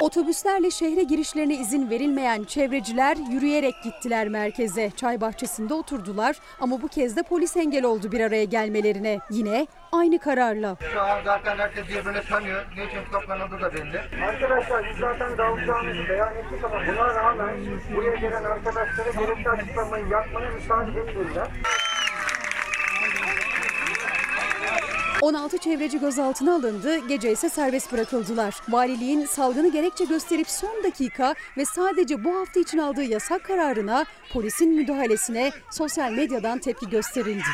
Otobüslerle şehre girişlerine izin verilmeyen çevreciler yürüyerek gittiler merkeze. Çay bahçesinde oturdular ama bu kez de polis engel oldu bir araya gelmelerine. Yine aynı kararla. Şu an zaten herkes birbirini tanıyor. Ne için toplanıldı da belli. Arkadaşlar biz zaten dağılacağımızı beyan ettik ama buna rağmen buraya gelen arkadaşlara gerekli açıklamayı yapmaya müsaade etmiyorlar. 16 çevreci gözaltına alındı, gece ise serbest bırakıldılar. Valiliğin salgını gerekçe gösterip son dakika ve sadece bu hafta için aldığı yasak kararına, polisin müdahalesine sosyal medyadan tepki gösterildi.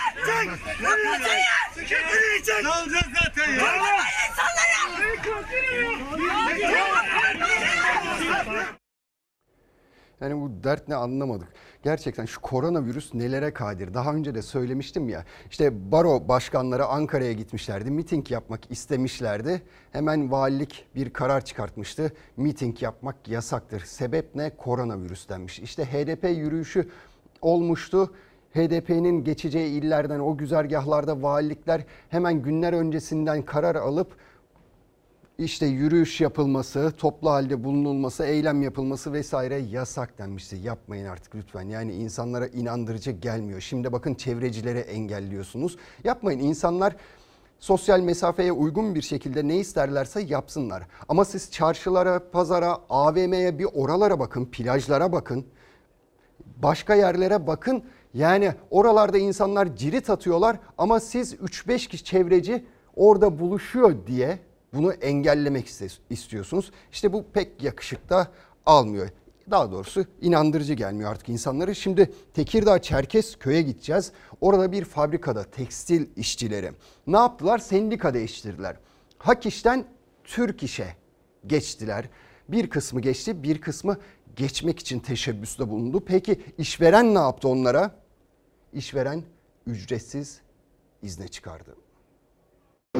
Yani bu dert ne anlamadık. Gerçekten şu koronavirüs nelere kadir? Daha önce de söylemiştim ya. İşte baro başkanları Ankara'ya gitmişlerdi. Miting yapmak istemişlerdi. Hemen valilik bir karar çıkartmıştı. Miting yapmak yasaktır. Sebep ne? Koronavirüs denmiş. İşte HDP yürüyüşü olmuştu. HDP'nin geçeceği illerden o güzergahlarda valilikler hemen günler öncesinden karar alıp işte yürüyüş yapılması, toplu halde bulunulması, eylem yapılması vesaire yasak denmişti. Yapmayın artık lütfen. Yani insanlara inandırıcı gelmiyor. Şimdi bakın çevrecilere engelliyorsunuz. Yapmayın. İnsanlar sosyal mesafeye uygun bir şekilde ne isterlerse yapsınlar. Ama siz çarşılara, pazara, AVM'ye bir oralara bakın, plajlara bakın. Başka yerlere bakın. Yani oralarda insanlar cirit atıyorlar ama siz 3-5 kişi çevreci orada buluşuyor diye bunu engellemek istiyorsunuz. İşte bu pek yakışıkta almıyor. Daha doğrusu inandırıcı gelmiyor artık insanları. Şimdi Tekirdağ Çerkes köye gideceğiz. Orada bir fabrikada tekstil işçileri ne yaptılar? Sendika değiştirdiler. Hak işten Türk işe geçtiler. Bir kısmı geçti, bir kısmı geçmek için teşebbüste bulundu. Peki işveren ne yaptı onlara? İşveren ücretsiz izne çıkardı.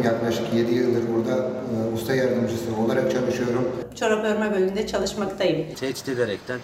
Yaklaşık 7 yıldır burada e, usta yardımcısı olarak çalışıyorum. Çorap örme bölümünde çalışmaktayım. Tehdit ederekten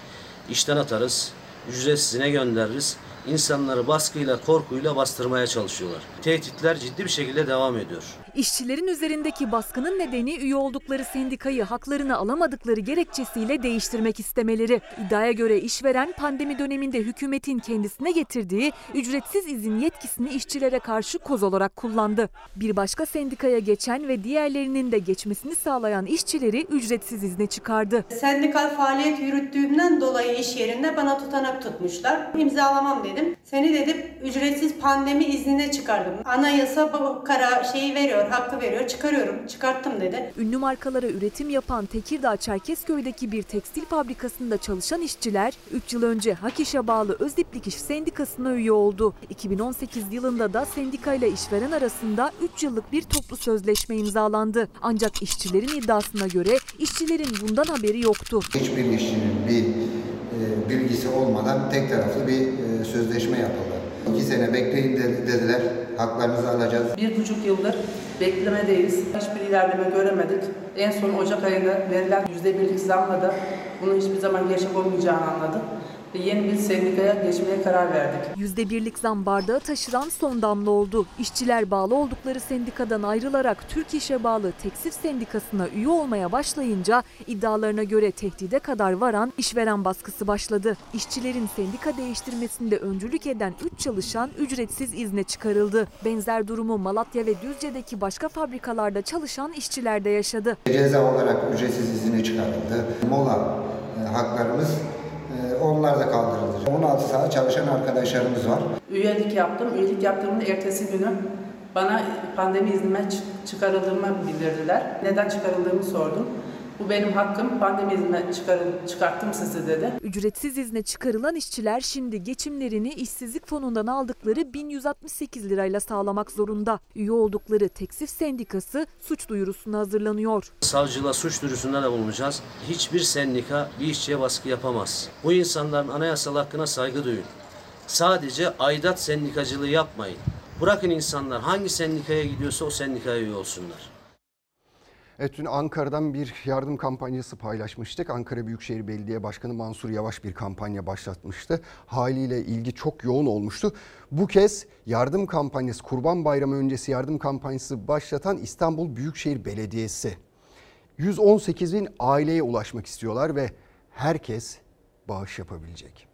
işten atarız, ücretsizine göndeririz. insanları baskıyla, korkuyla bastırmaya çalışıyorlar. Tehditler ciddi bir şekilde devam ediyor. İşçilerin üzerindeki baskının nedeni üye oldukları sendikayı haklarını alamadıkları gerekçesiyle değiştirmek istemeleri. İddiaya göre işveren pandemi döneminde hükümetin kendisine getirdiği ücretsiz izin yetkisini işçilere karşı koz olarak kullandı. Bir başka sendikaya geçen ve diğerlerinin de geçmesini sağlayan işçileri ücretsiz izne çıkardı. Sendikal faaliyet yürüttüğümden dolayı iş yerinde bana tutanak tutmuşlar. İmzalamam dedim. Seni dedim ücretsiz pandemi iznine çıkardım. Anayasa bu kara şeyi veriyor, hakkı veriyor. Çıkarıyorum. Çıkarttım dedi. Ünlü markalara üretim yapan Tekirdağ Çerkezköy'deki bir tekstil fabrikasında çalışan işçiler 3 yıl önce Hak İş'e bağlı Özdiplik İş Sendikası'na üye oldu. 2018 yılında da sendikayla işveren arasında 3 yıllık bir toplu sözleşme imzalandı. Ancak işçilerin iddiasına göre işçilerin bundan haberi yoktu. Hiçbir işçinin bir e, bilgisi olmadan tek taraflı bir e, sözleşme yapıldı. İki sene bekleyin de- dediler, haklarınızı alacağız. Bir buçuk yıldır beklemedeyiz. Hiçbir ilerleme göremedik. En son Ocak ayında verilen yüzde birlik zamla da bunun hiçbir zaman gerçek olmayacağını anladık. Ve yeni bir sendikaya geçmeye karar verdik. %1'lik zam bardağı taşıran son damla oldu. İşçiler bağlı oldukları sendikadan ayrılarak Türk İş'e bağlı Teksif Sendikası'na üye olmaya başlayınca iddialarına göre tehdide kadar varan işveren baskısı başladı. İşçilerin sendika değiştirmesinde öncülük eden 3 çalışan ücretsiz izne çıkarıldı. Benzer durumu Malatya ve Düzce'deki başka fabrikalarda çalışan işçiler de yaşadı. Ceza olarak ücretsiz izine çıkarıldı. Mola e, haklarımız onlar da kaldırıldı. 16 saat çalışan arkadaşlarımız var. Üyelik yaptım. Üyelik yaptığımın ertesi günü bana pandemi iznime çı- çıkarıldığımı bildirdiler. Neden çıkarıldığımı sordum. Bu benim hakkım. Pandemi iznime çıkarın, çıkarttım sizi dedi. Ücretsiz izne çıkarılan işçiler şimdi geçimlerini işsizlik fonundan aldıkları 1168 lirayla sağlamak zorunda. Üye oldukları Teksif Sendikası suç duyurusuna hazırlanıyor. Savcılığa suç duyurusunda da bulunacağız. Hiçbir sendika bir işçiye baskı yapamaz. Bu insanların anayasal hakkına saygı duyun. Sadece aidat sendikacılığı yapmayın. Bırakın insanlar hangi sendikaya gidiyorsa o sendikaya üye olsunlar. Evet dün Ankara'dan bir yardım kampanyası paylaşmıştık. Ankara Büyükşehir Belediye Başkanı Mansur Yavaş bir kampanya başlatmıştı. Haliyle ilgi çok yoğun olmuştu. Bu kez yardım kampanyası, Kurban Bayramı öncesi yardım kampanyası başlatan İstanbul Büyükşehir Belediyesi. 118 bin aileye ulaşmak istiyorlar ve herkes bağış yapabilecek.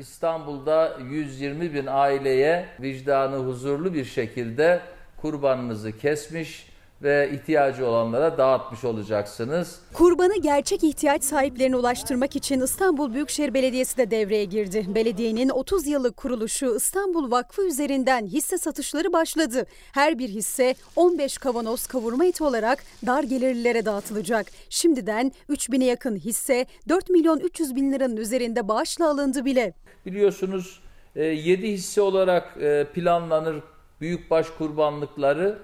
İstanbul'da 120 bin aileye vicdanı huzurlu bir şekilde kurbanınızı kesmiş ve ihtiyacı olanlara dağıtmış olacaksınız. Kurbanı gerçek ihtiyaç sahiplerine ulaştırmak için İstanbul Büyükşehir Belediyesi de devreye girdi. Belediyenin 30 yıllık kuruluşu İstanbul Vakfı üzerinden hisse satışları başladı. Her bir hisse 15 kavanoz kavurma eti olarak dar gelirlilere dağıtılacak. Şimdiden 3000'e yakın hisse 4 milyon 300 bin liranın üzerinde bağışla alındı bile. Biliyorsunuz 7 hisse olarak e, planlanır büyükbaş kurbanlıkları.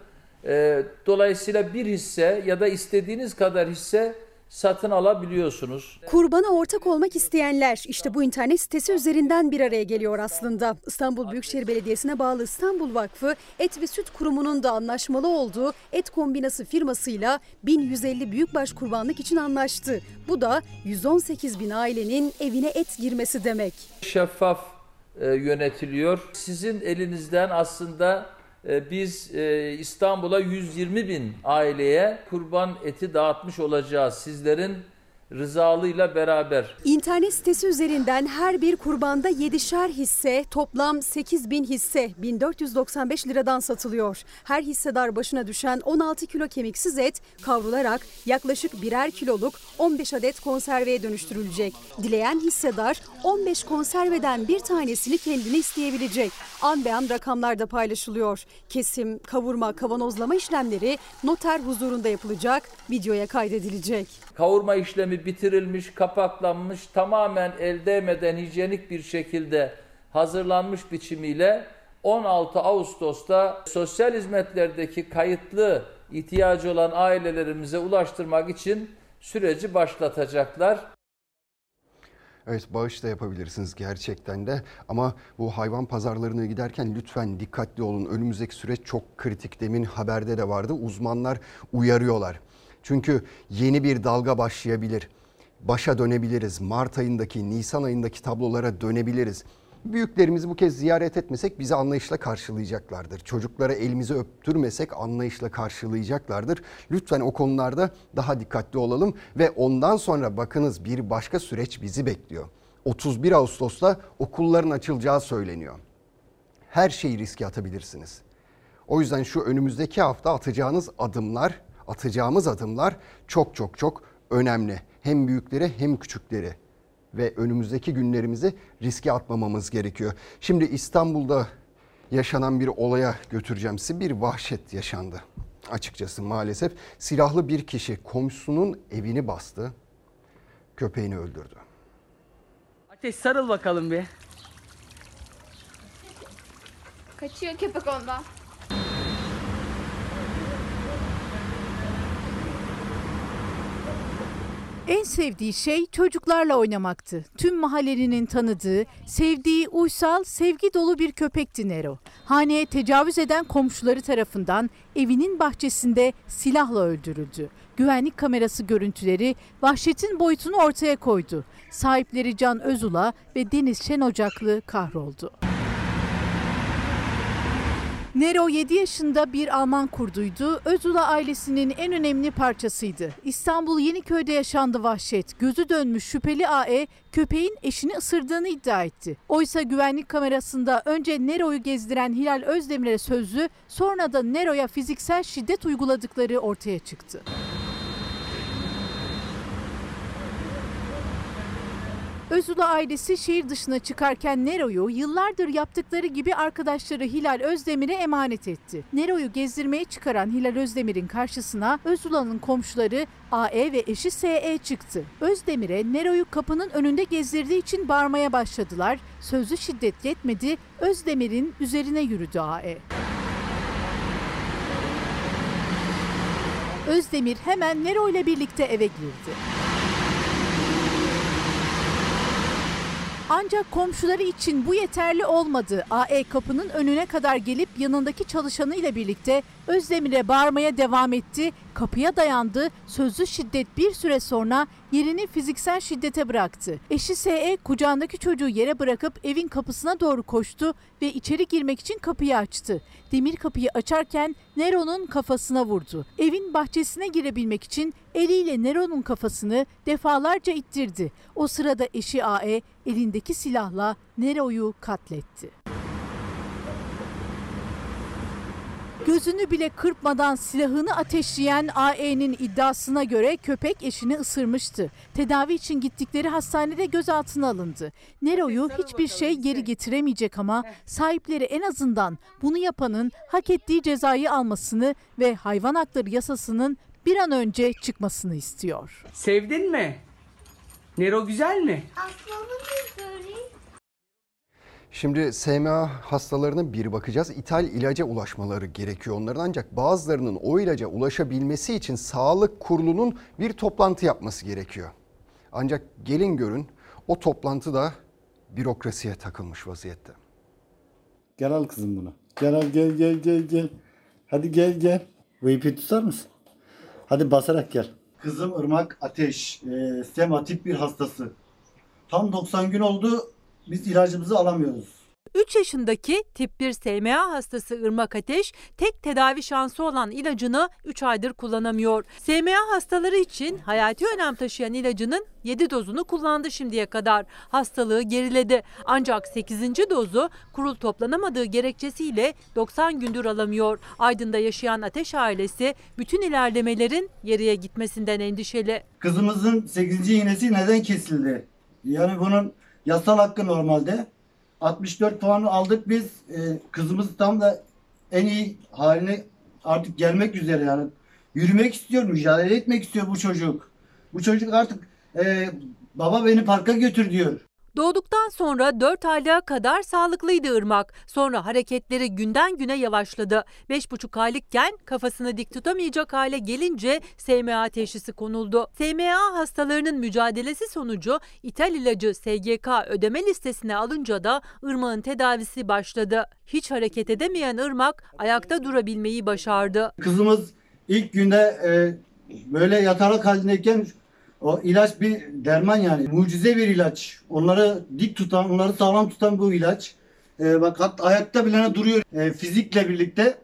E, Dolayısıyla bir hisse ya da istediğiniz kadar hisse satın alabiliyorsunuz. Kurbana ortak olmak isteyenler işte bu internet sitesi üzerinden bir araya geliyor aslında. İstanbul Büyükşehir Belediyesi'ne bağlı İstanbul Vakfı Et ve Süt Kurumu'nun da anlaşmalı olduğu Et Kombinası firmasıyla 1150 büyükbaş kurbanlık için anlaştı. Bu da 118 bin ailenin evine et girmesi demek. Şeffaf e, yönetiliyor. Sizin elinizden aslında biz e, İstanbul'a 120 bin aileye kurban eti dağıtmış olacağız. Sizlerin rızalığıyla beraber. İnternet sitesi üzerinden her bir kurbanda 7'şer hisse toplam 8 bin hisse 1495 liradan satılıyor. Her hissedar başına düşen 16 kilo kemiksiz et kavrularak yaklaşık birer kiloluk 15 adet konserveye dönüştürülecek. Dileyen hissedar 15 konserveden bir tanesini kendine isteyebilecek. An be an rakamlar da paylaşılıyor. Kesim, kavurma, kavanozlama işlemleri noter huzurunda yapılacak, videoya kaydedilecek. Kavurma işlemi bitirilmiş, kapaklanmış, tamamen el değmeden hijyenik bir şekilde hazırlanmış biçimiyle 16 Ağustos'ta sosyal hizmetlerdeki kayıtlı ihtiyacı olan ailelerimize ulaştırmak için süreci başlatacaklar. Evet bağış da yapabilirsiniz gerçekten de ama bu hayvan pazarlarına giderken lütfen dikkatli olun. Önümüzdeki süreç çok kritik. Demin haberde de vardı. Uzmanlar uyarıyorlar. Çünkü yeni bir dalga başlayabilir. başa dönebiliriz. Mart ayındaki, Nisan ayındaki tablolara dönebiliriz. Büyüklerimizi bu kez ziyaret etmesek bizi anlayışla karşılayacaklardır. Çocuklara elimizi öptürmesek anlayışla karşılayacaklardır. Lütfen o konularda daha dikkatli olalım ve ondan sonra bakınız bir başka süreç bizi bekliyor. 31 Ağustos'ta okulların açılacağı söyleniyor. Her şeyi riske atabilirsiniz. O yüzden şu önümüzdeki hafta atacağınız adımlar, atacağımız adımlar çok çok çok önemli. Hem büyükleri hem küçükleri ve önümüzdeki günlerimizi riske atmamamız gerekiyor. Şimdi İstanbul'da yaşanan bir olaya götüreceğim sizi. Bir vahşet yaşandı. Açıkçası maalesef silahlı bir kişi komşusunun evini bastı. Köpeğini öldürdü. Ateş sarıl bakalım bir. Kaçıyor köpek ondan. En sevdiği şey çocuklarla oynamaktı. Tüm mahallenin tanıdığı, sevdiği uysal, sevgi dolu bir köpekti Nero. Haneye tecavüz eden komşuları tarafından evinin bahçesinde silahla öldürüldü. Güvenlik kamerası görüntüleri vahşetin boyutunu ortaya koydu. Sahipleri Can Özula ve Deniz Şen Ocaklı kahroldu. Nero 7 yaşında bir Alman kurduydu. Özula ailesinin en önemli parçasıydı. İstanbul Yeniköy'de yaşandı vahşet. Gözü dönmüş şüpheli AE köpeğin eşini ısırdığını iddia etti. Oysa güvenlik kamerasında önce Nero'yu gezdiren Hilal Özdemir'e sözlü sonra da Nero'ya fiziksel şiddet uyguladıkları ortaya çıktı. Özula ailesi şehir dışına çıkarken Nero'yu yıllardır yaptıkları gibi arkadaşları Hilal Özdemir'e emanet etti. Nero'yu gezdirmeye çıkaran Hilal Özdemir'in karşısına Özula'nın komşuları AE ve eşi SE çıktı. Özdemir'e Nero'yu kapının önünde gezdirdiği için bağırmaya başladılar. Sözlü şiddet yetmedi, Özdemir'in üzerine yürüdü AE. Özdemir hemen Nero ile birlikte eve girdi. Ancak komşuları için bu yeterli olmadı. AE kapının önüne kadar gelip yanındaki çalışanıyla birlikte Özdemir'e bağırmaya devam etti. Kapıya dayandı. Sözlü şiddet bir süre sonra yerini fiziksel şiddete bıraktı. Eşi SE kucağındaki çocuğu yere bırakıp evin kapısına doğru koştu ve içeri girmek için kapıyı açtı. Demir kapıyı açarken Nero'nun kafasına vurdu. Evin bahçesine girebilmek için eliyle Nero'nun kafasını defalarca ittirdi. O sırada eşi AE elindeki silahla Nero'yu katletti. Gözünü bile kırpmadan silahını ateşleyen AE'nin iddiasına göre köpek eşini ısırmıştı. Tedavi için gittikleri hastanede gözaltına alındı. Nero'yu hiçbir şey geri getiremeyecek ama sahipleri en azından bunu yapanın hak ettiği cezayı almasını ve hayvan hakları yasasının bir an önce çıkmasını istiyor. Sevdin mi? Nero güzel mi? Şimdi SMA hastalarına bir bakacağız. İthal ilaca ulaşmaları gerekiyor onların ancak bazılarının o ilaca ulaşabilmesi için sağlık kurulunun bir toplantı yapması gerekiyor. Ancak gelin görün o toplantı da bürokrasiye takılmış vaziyette. Gel al kızım bunu. Gel al gel gel gel gel. Hadi gel gel. İpi tutar mısın? Hadi basarak gel. Kızım Irmak Ateş. E, sema tip bir hastası. Tam 90 gün oldu. Biz ilacımızı alamıyoruz. 3 yaşındaki tip 1 SMA hastası Irmak Ateş tek tedavi şansı olan ilacını 3 aydır kullanamıyor. SMA hastaları için hayati önem taşıyan ilacının 7 dozunu kullandı şimdiye kadar. Hastalığı geriledi. Ancak 8. dozu kurul toplanamadığı gerekçesiyle 90 gündür alamıyor. Aydın'da yaşayan Ateş ailesi bütün ilerlemelerin geriye gitmesinden endişeli. Kızımızın 8. iğnesi neden kesildi? Yani bunun yasal hakkı normalde. 64 puanı aldık biz. Ee, kızımız tam da en iyi haline artık gelmek üzere yani. Yürümek istiyor, mücadele etmek istiyor bu çocuk. Bu çocuk artık e, baba beni parka götür diyor. Doğduktan sonra 4 aylığa kadar sağlıklıydı Irmak. Sonra hareketleri günden güne yavaşladı. 5,5 aylıkken kafasını dik tutamayacak hale gelince SMA teşhisi konuldu. SMA hastalarının mücadelesi sonucu ithal ilacı SGK ödeme listesine alınca da Irmak'ın tedavisi başladı. Hiç hareket edemeyen Irmak ayakta durabilmeyi başardı. Kızımız ilk günde e, böyle yatarak halindeyken O ilaç bir derman yani. Mucize bir ilaç. Onları dik tutan, onları sağlam tutan bu ilaç. Ee, bak hatta ayakta bile duruyor. Ee, fizikle birlikte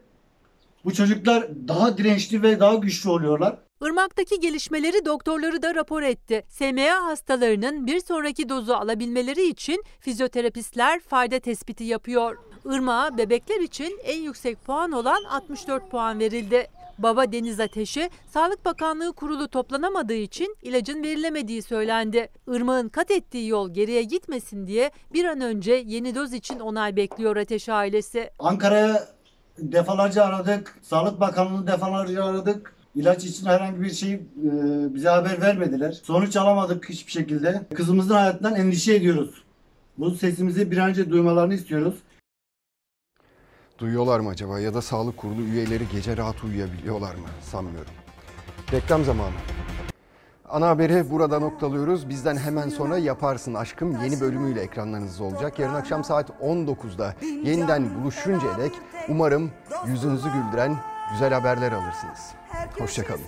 bu çocuklar daha dirençli ve daha güçlü oluyorlar. Irmak'taki gelişmeleri doktorları da rapor etti. SMA hastalarının bir sonraki dozu alabilmeleri için fizyoterapistler fayda tespiti yapıyor. Irmak'a bebekler için en yüksek puan olan 64 puan verildi. Baba Deniz Ateş'e Sağlık Bakanlığı kurulu toplanamadığı için ilacın verilemediği söylendi. Irmak'ın kat ettiği yol geriye gitmesin diye bir an önce yeni doz için onay bekliyor Ateş ailesi. Ankara'ya defalarca aradık. Sağlık Bakanlığı'nı defalarca aradık. İlaç için herhangi bir şey e, bize haber vermediler. Sonuç alamadık hiçbir şekilde. Kızımızın hayatından endişe ediyoruz. Bu sesimizi bir an önce duymalarını istiyoruz. Duyuyorlar mı acaba ya da sağlık kurulu üyeleri gece rahat uyuyabiliyorlar mı? Sanmıyorum. Reklam zamanı. Ana haberi burada noktalıyoruz. Bizden hemen sonra Yaparsın Aşkım yeni bölümüyle ekranlarınızda olacak. Yarın akşam saat 19'da yeniden buluşuncaya dek umarım yüzünüzü güldüren güzel haberler alırsınız. Hoşçakalın.